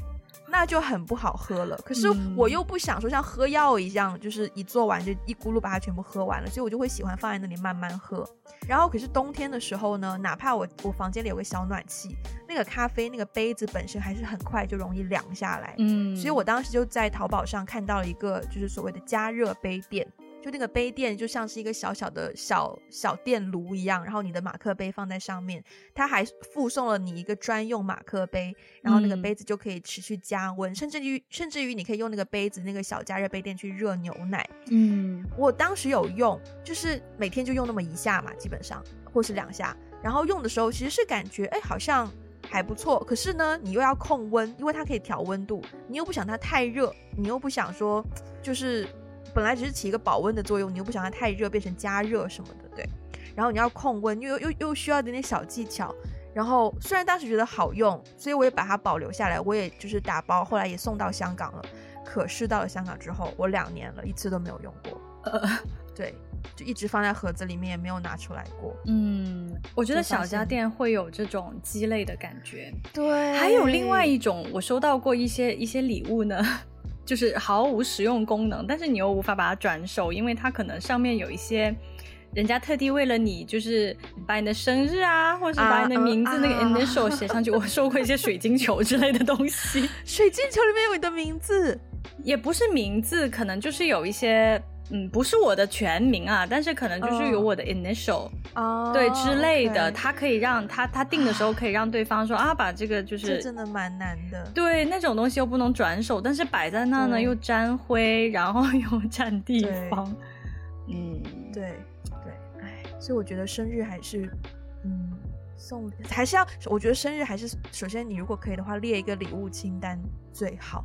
那就很不好喝了。可是我又不想说像喝药一样，就是一做完就一咕噜把它全部喝完了，所以我就会喜欢放在那里慢慢喝。然后可是冬天的时候呢，哪怕我我房间里有个小暖气，那个咖啡那个杯子本身还是很快就容易凉下来。嗯，所以我当时就在淘宝上看到了一个就是所谓的加热杯垫。就那个杯垫就像是一个小小的小小电炉一样，然后你的马克杯放在上面，它还附送了你一个专用马克杯，然后那个杯子就可以持续加温，嗯、甚至于甚至于你可以用那个杯子那个小加热杯垫去热牛奶。嗯，我当时有用，就是每天就用那么一下嘛，基本上或是两下，然后用的时候其实是感觉哎好像还不错，可是呢你又要控温，因为它可以调温度，你又不想它太热，你又不想说就是。本来只是起一个保温的作用，你又不想它太热变成加热什么的，对。然后你要控温，又又又需要一点点小技巧。然后虽然当时觉得好用，所以我也把它保留下来，我也就是打包，后来也送到香港了。可是到了香港之后，我两年了一次都没有用过。呃，对，就一直放在盒子里面，也没有拿出来过。嗯，我觉得小家电会有这种鸡肋的感觉。对，还有另外一种，我收到过一些一些礼物呢。就是毫无实用功能，但是你又无法把它转手，因为它可能上面有一些人家特地为了你，就是把你的生日啊，或者是把你的名字、啊、那个 initial 写上去。啊、我收过一些水晶球之类的东西，水晶球里面有你的名字，也不是名字，可能就是有一些。嗯，不是我的全名啊，但是可能就是有我的 initial，哦，oh, 对之类的，他.可以让他他定的时候可以让对方说啊，把这个就是这真的蛮难的，对，那种东西又不能转手，但是摆在那呢又沾灰，然后又占地方，嗯，对对，哎，所以我觉得生日还是，嗯，送还是要，我觉得生日还是首先你如果可以的话列一个礼物清单最好，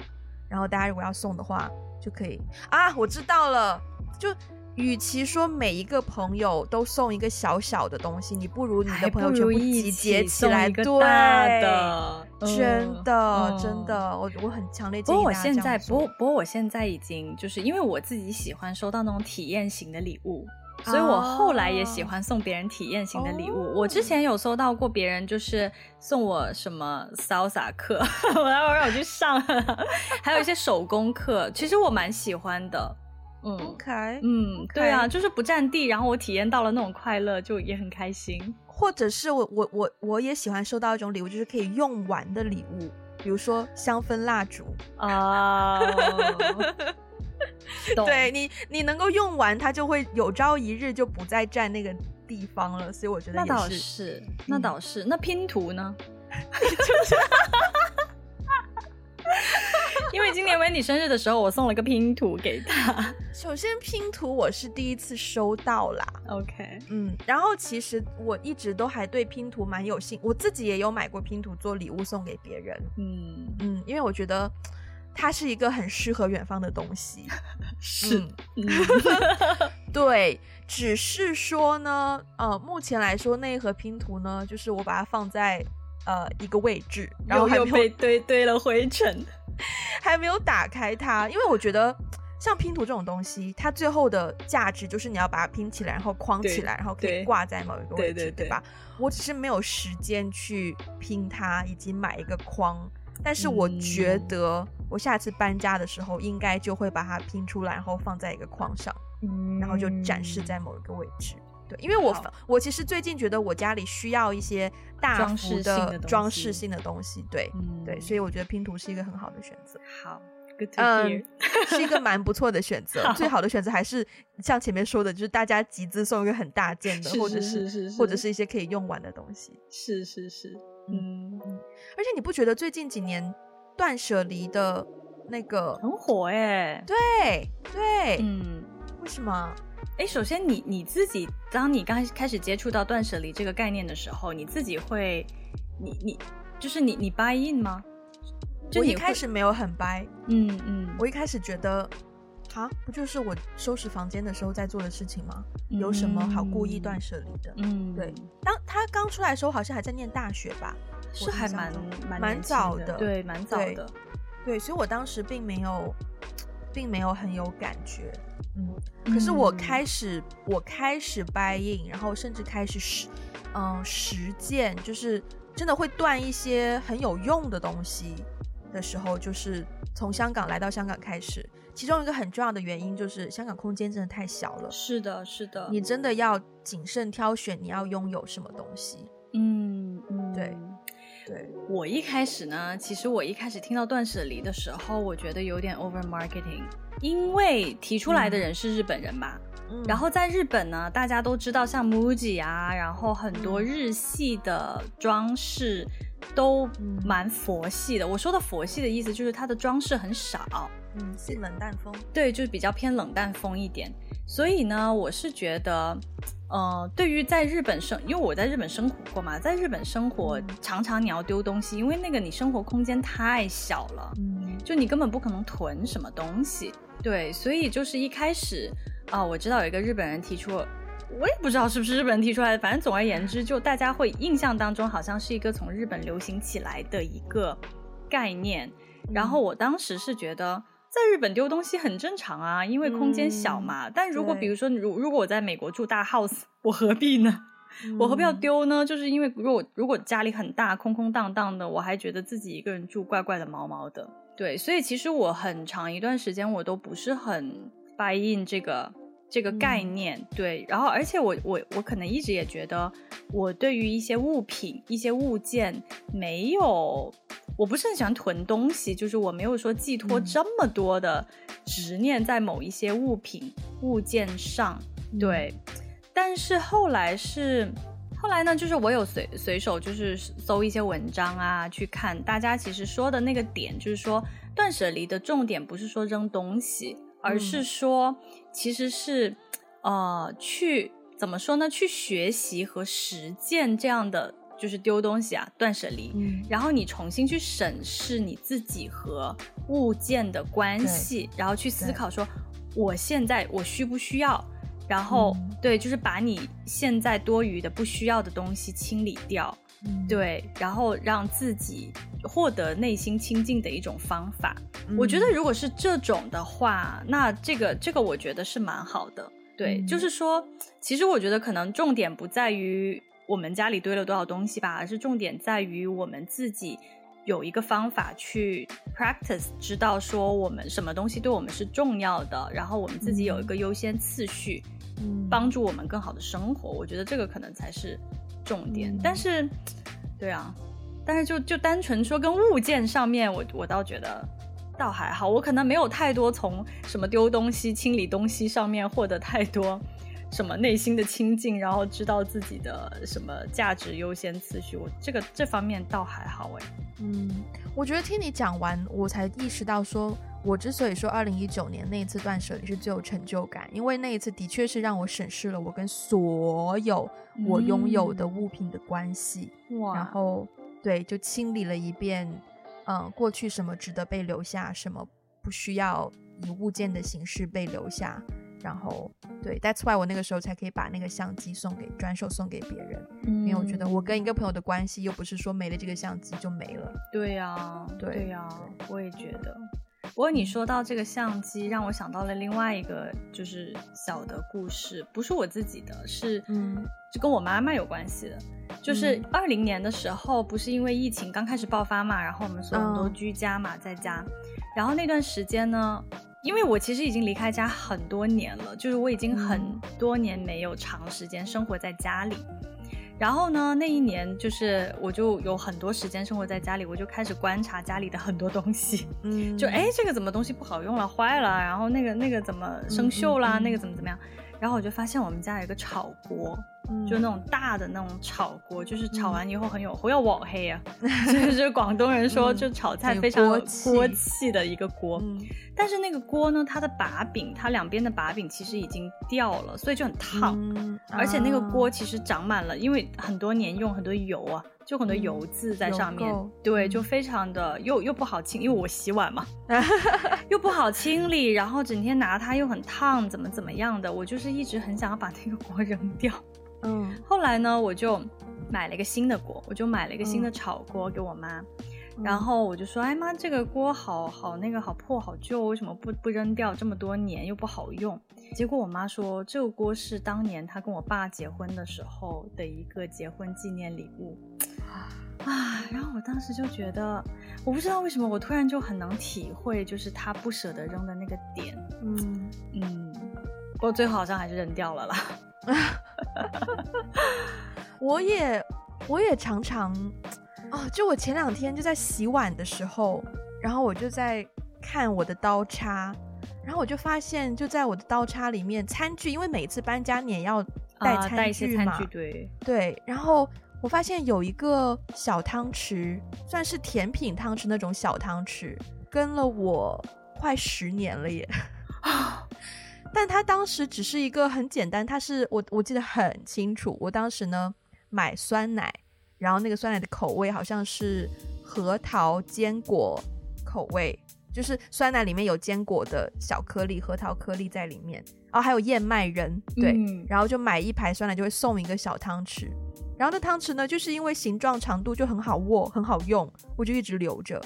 然后大家如果要送的话。就可以啊，我知道了。就与其说每一个朋友都送一个小小的东西，你不如你的朋友全部集结起来，对，的，真的，嗯、真的，我我很强烈建议。不过我现在，不过不过我现在已经就是因为我自己喜欢收到那种体验型的礼物。所以我后来也喜欢送别人体验型的礼物。Oh. 我之前有收到过别人就是送我什么 salsa 课，我待会让我去上，还有一些手工课，其实我蛮喜欢的。嗯，OK，嗯，okay. 对啊，就是不占地，然后我体验到了那种快乐，就也很开心。或者是我我我我也喜欢收到一种礼物，就是可以用完的礼物，比如说香氛蜡烛啊。Uh... 懂对你，你能够用完它，就会有朝一日就不再占那个地方了。所以我觉得，那倒是，那倒是。那拼图呢？因为今年 维尼生日的时候，我送了个拼图给他。首先，拼图我是第一次收到啦。OK，嗯，然后其实我一直都还对拼图蛮有兴，我自己也有买过拼图做礼物送给别人。嗯嗯，因为我觉得。它是一个很适合远方的东西，是，嗯、对，只是说呢，呃，目前来说那一盒拼图呢，就是我把它放在呃一个位置，然后还又被堆堆了灰尘，还没有打开它，因为我觉得。像拼图这种东西，它最后的价值就是你要把它拼起来，然后框起来，然后可以挂在某一个位置，对吧？我只是没有时间去拼它，以及买一个框。但是我觉得，我下次搬家的时候，应该就会把它拼出来，然后放在一个框上，嗯，然后就展示在某一个位置。对，因为我我其实最近觉得我家里需要一些大幅的装饰性的东西，对、嗯、对，所以我觉得拼图是一个很好的选择。好。嗯，是一个蛮不错的选择。好最好的选择还是像前面说的，就是大家集资送一个很大件的，或者是或者是一些可以用完的东西。是是是，嗯。而且你不觉得最近几年断舍离的那个很火哎？对对，嗯，为什么？哎，首先你你自己，当你刚开始接触到断舍离这个概念的时候，你自己会，你你就是你你 buy in 吗？我一开始没有很掰，嗯嗯，嗯我一开始觉得，啊，不就是我收拾房间的时候在做的事情吗？嗯、有什么好故意断舍离的？嗯，对。当他刚出来的时候，好像还在念大学吧，是还蛮蛮蛮早的，对，蛮早的，对。所以我当时并没有，并没有很有感觉，嗯。可是我开始，嗯、我开始 buy in，然后甚至开始实，嗯，实践，就是真的会断一些很有用的东西。的时候，就是从香港来到香港开始，其中一个很重要的原因就是香港空间真的太小了。是的，是的，你真的要谨慎挑选你要拥有什么东西。嗯嗯，对对。我一开始呢，其实我一开始听到断舍离的时候，我觉得有点 over marketing，因为提出来的人是日本人吧。嗯、然后在日本呢，大家都知道像 MUJI 啊，然后很多日系的装饰。都蛮佛系的。我说的佛系的意思就是它的装饰很少，嗯，是冷淡风。对，就是比较偏冷淡风一点。所以呢，我是觉得，呃，对于在日本生，因为我在日本生活过嘛，在日本生活常常你要丢东西，因为那个你生活空间太小了，嗯，就你根本不可能囤什么东西。对，所以就是一开始啊，呃，我知道有一个日本人提出。我也不知道是不是日本人提出来的，反正总而言之，就大家会印象当中好像是一个从日本流行起来的一个概念。然后我当时是觉得，在日本丢东西很正常啊，因为空间小嘛。嗯、但如果比如说，如如果我在美国住大 house，我何必呢？我何必要丢呢？就是因为如果如果家里很大，空空荡荡的，我还觉得自己一个人住怪怪的、毛毛的。对，所以其实我很长一段时间我都不是很 buy in 这个。这个概念、嗯、对，然后而且我我我可能一直也觉得，我对于一些物品、一些物件没有，我不是很喜欢囤东西，就是我没有说寄托这么多的执念在某一些物品、物件上，对。嗯、但是后来是后来呢，就是我有随随手就是搜一些文章啊，去看大家其实说的那个点，就是说断舍离的重点不是说扔东西。而是说，其实是，呃，去怎么说呢？去学习和实践这样的，就是丢东西啊，断舍离。嗯，然后你重新去审视你自己和物件的关系，然后去思考说，我现在我需不需要？然后，嗯，对，就是把你现在多余的、不需要的东西清理掉。嗯，对，然后让自己获得内心清净的一种方法。嗯，我觉得如果是这种的话，那这个这个我觉得是蛮好的。对，嗯，就是说，其实我觉得可能重点不在于我们家里堆了多少东西吧，而是重点在于我们自己有一个方法去 practice，知道说我们什么东西对我们是重要的，然后我们自己有一个优先次序，嗯，帮助我们更好的生活。我觉得这个可能才是。重点，但是，对啊，但是就就单纯说跟物件上面，我我倒觉得倒还好，我可能没有太多从什么丢东西、清理东西上面获得太多什么内心的清净，然后知道自己的什么价值优先次序，我这个这方面倒还好哎。嗯，我觉得听你讲完，我才意识到说。我之所以说二零一九年那一次断舍离是最有成就感，因为那一次的确是让我审视了我跟所有我拥有的物品的关系，嗯、然后对，就清理了一遍，嗯，过去什么值得被留下，什么不需要以物件的形式被留下，然后对，That's why 我那个时候才可以把那个相机送给转手送给别人，嗯，因为我觉得我跟一个朋友的关系又不是说没了这个相机就没了。对呀，啊，对，呀，啊，我也觉得。不过你说到这个相机，让我想到了另外一个就是小的故事，不是我自己的，是嗯，就跟我妈妈有关系的。就是二零年的时候，不是因为疫情刚开始爆发嘛，然后我们所有人都居家嘛，在家，然后那段时间呢。因为我其实已经离开家很多年了，就是我已经很多年没有长时间生活在家里。然后呢，那一年就是我就有很多时间生活在家里，我就开始观察家里的很多东西，嗯，就哎，这个怎么东西不好用了，坏了，然后那个那个怎么生锈啦，嗯嗯嗯，那个怎么怎么样，然后我就发现我们家有一个炒锅。就那种大的那种炒锅，就是炒完以后很有好有镬气啊，就是广东人说就炒菜非常有锅气的一个锅。嗯、但是那个锅呢，它的把柄，它两边的把柄其实已经掉了，所以就很烫。嗯、而且那个锅其实长满了，因为很多年用很多油啊，就很多油渍在上面。嗯、对，就非常的又又不好清，因为我洗碗嘛，又不好清理，然后整天拿它又很烫，怎么怎么样的，我就是一直很想要把那个锅 扔掉。嗯，后来呢，我就买了一个新的锅，我就买了一个新的炒锅给我妈，嗯、然后我就说，哎妈，这个锅好好那个好破好旧，为什么不不扔掉？这么多年又不好用。结果我妈说，这个锅是当年她跟我爸结婚的时候的一个结婚纪念礼物啊。然后我当时就觉得，我不知道为什么，我突然就很能体会，就是他不舍得扔的那个点。嗯嗯，不过最后好像还是扔掉了啦。我也，我也常常，哦，就我前两天就在洗碗的时候，然后我就在看我的刀叉，然后我就发现，就在我的刀叉里面，餐具，因为每次搬家你也要带餐具嘛，啊、带一些餐具，对对，然后我发现有一个小汤匙，算是甜品汤匙那种小汤匙，跟了我快十年了耶。但它当时只是一个很简单，它是我我记得很清楚，我当时呢买酸奶，然后那个酸奶的口味好像是核桃坚果口味，就是酸奶里面有坚果的小颗粒，核桃颗粒在里面，然后还有燕麦仁，对，嗯、然后就买一排酸奶就会送一个小汤匙，然后那汤匙呢就是因为形状长度就很好握，很好用，我就一直留着。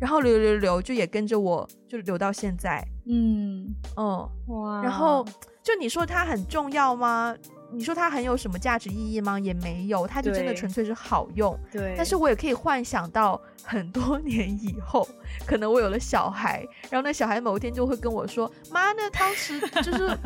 然后留留留，就也跟着我，就留到现在。嗯嗯哇。然后就你说它很重要吗？你说它很有什么价值意义吗？也没有，它就真的纯粹是好用。对。但是我也可以幻想到很多年以后，可能我有了小孩，然后那小孩某一天就会跟我说：“妈，那汤匙就是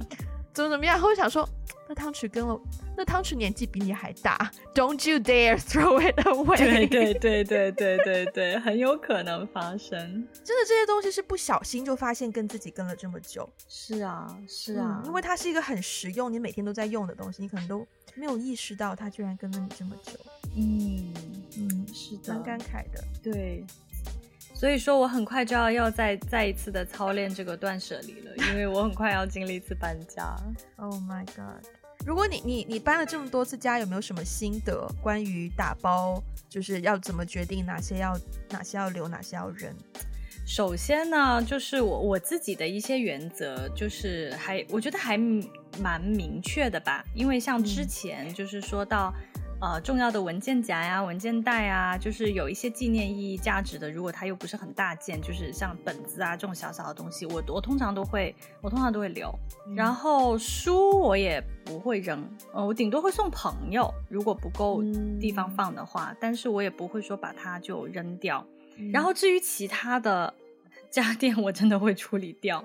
怎么怎么样。”我想说。那汤匙跟了，那汤匙年纪比你还大，Don't you dare throw it away！对对对对对对对，很有可能发生。真的，这些东西是不小心就发现跟自己跟了这么久。是啊，是啊，嗯，因为它是一个很实用，你每天都在用的东西，你可能都没有意识到它居然跟了你这么久。嗯嗯，是的，蛮感慨的。对。所以说，我很快就要要再再一次的操练这个断舍离了，因为我很快要经历一次搬家。Oh my god！如果你你你搬了这么多次家，有没有什么心得？关于打包，就是要怎么决定哪些要哪些要留，哪些要扔？首先呢，就是我我自己的一些原则，就是还我觉得还蛮明确的吧，因为像之前就是说到。呃，重要的文件夹呀、文件袋啊，就是有一些纪念意义价值的。如果它又不是很大件，就是像本子啊这种小小的东西，我我通常都会，我通常都会留。嗯、然后书我也不会扔，呃，我顶多会送朋友，如果不够地方放的话。嗯、但是我也不会说把它就扔掉。嗯、然后至于其他的 家电，我真的会处理掉。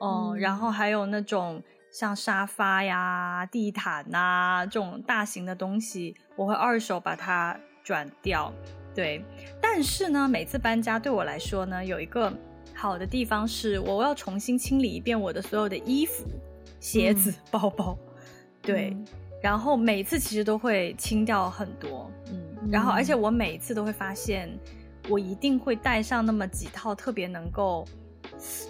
哦、然后还有那种。像沙发呀、地毯呐、啊、这种大型的东西，我会二手把它转掉。对，但是呢，每次搬家对我来说呢，有一个好的地方是，我要重新清理一遍我的所有的衣服、鞋子、嗯、包包。对，嗯、然后每次其实都会清掉很多。嗯，然后而且我每次都会发现，我一定会带上那么几套特别能够。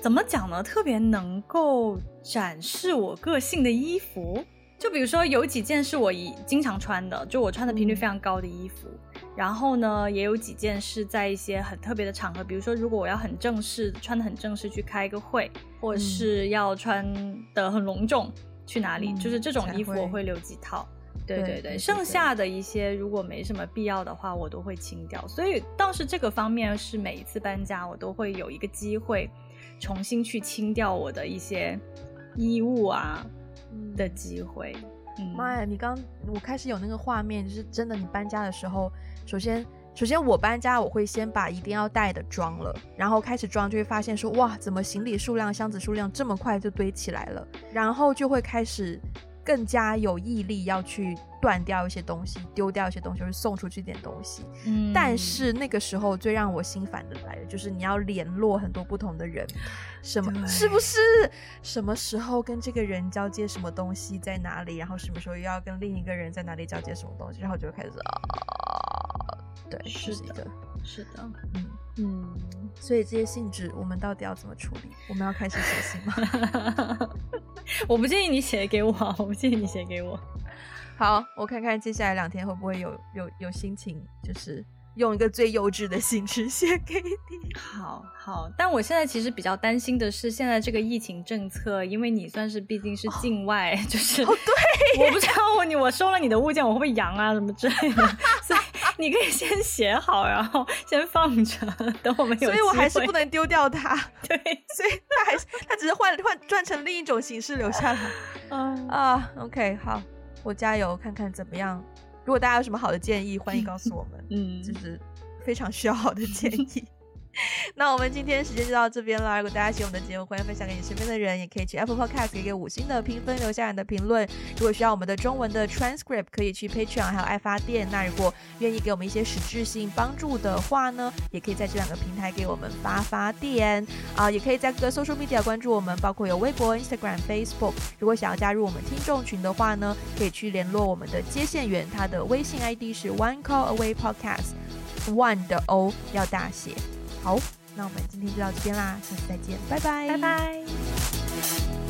怎么讲呢？特别能够展示我个性的衣服，就比如说有几件是我一经常穿的，就我穿的频率非常高的衣服。然后呢，也有几件是在一些很特别的场合，比如说，如果我要很正式，穿的很正式去开一个会，或者是要穿的很隆重去哪里，嗯、就是这种衣服我会留几套。对对对，对对对，剩下的一些如果没什么必要的话，我都会清掉。所以倒是这个方面是每一次搬家，我都会有一个机会重新去清掉我的一些衣物啊的机会。妈呀，你刚我开始有那个画面，就是真的，你搬家的时候。首先，首先我搬家，我会先把一定要带的装了，然后开始装，就会发现说，哇，怎么行李数量、箱子数量这么快就堆起来了？然后就会开始更加有毅力要去断掉一些东西，丢掉一些东西，或者送出去一点东西。嗯，但是那个时候最让我心烦的来了，就是你要联络很多不同的人，什么是不是？什么时候跟这个人交接什么东西在哪里？然后什么时候又要跟另一个人在哪里交接什么东西？然后就开始啊。对，是的，是的，嗯嗯，所以这些性质我们到底要怎么处理？我们要开始写信吗？我不建议你写给我，我不建议你写给我。好，我看看接下来两天会不会有有有心情，就是。用一个最幼稚的信纸写给你。好好，但我现在其实比较担心的是，现在这个疫情政策，因为你算是毕竟是境外，哦、就是哦，对，我不知道我你我收了你的物件，我会不会阳啊什么之类的，所以 你可以先写好，然后先放着，等我们有。所以我还是不能丢掉它。对，所以它还是它只是换换转成另一种形式留下来。嗯啊，OK，好，我加油，看看怎么样。如果大家有什么好的建议，欢迎告诉我们。嗯，就是非常需要好的建议。那我们今天时间就到这边了。如果大家喜欢我们的节目，欢迎分享给你身边的人，也可以去 Apple Podcast 给个五星的评分，留下你的评论。如果需要我们的中文的 transcript，可以去 Patreon 还有爱发电。那如果愿意给我们一些实质性帮助的话呢，也可以在这两个平台给我们发发电啊，也可以在各个 social media 关注我们，包括有微博、Instagram、Facebook。如果想要加入我们听众群的话呢，可以去联络我们的接线员，他的微信 ID 是 One Call Away Podcast，One 的 O 要大写。好那我们今天就到这边啦下次再见拜拜。拜拜。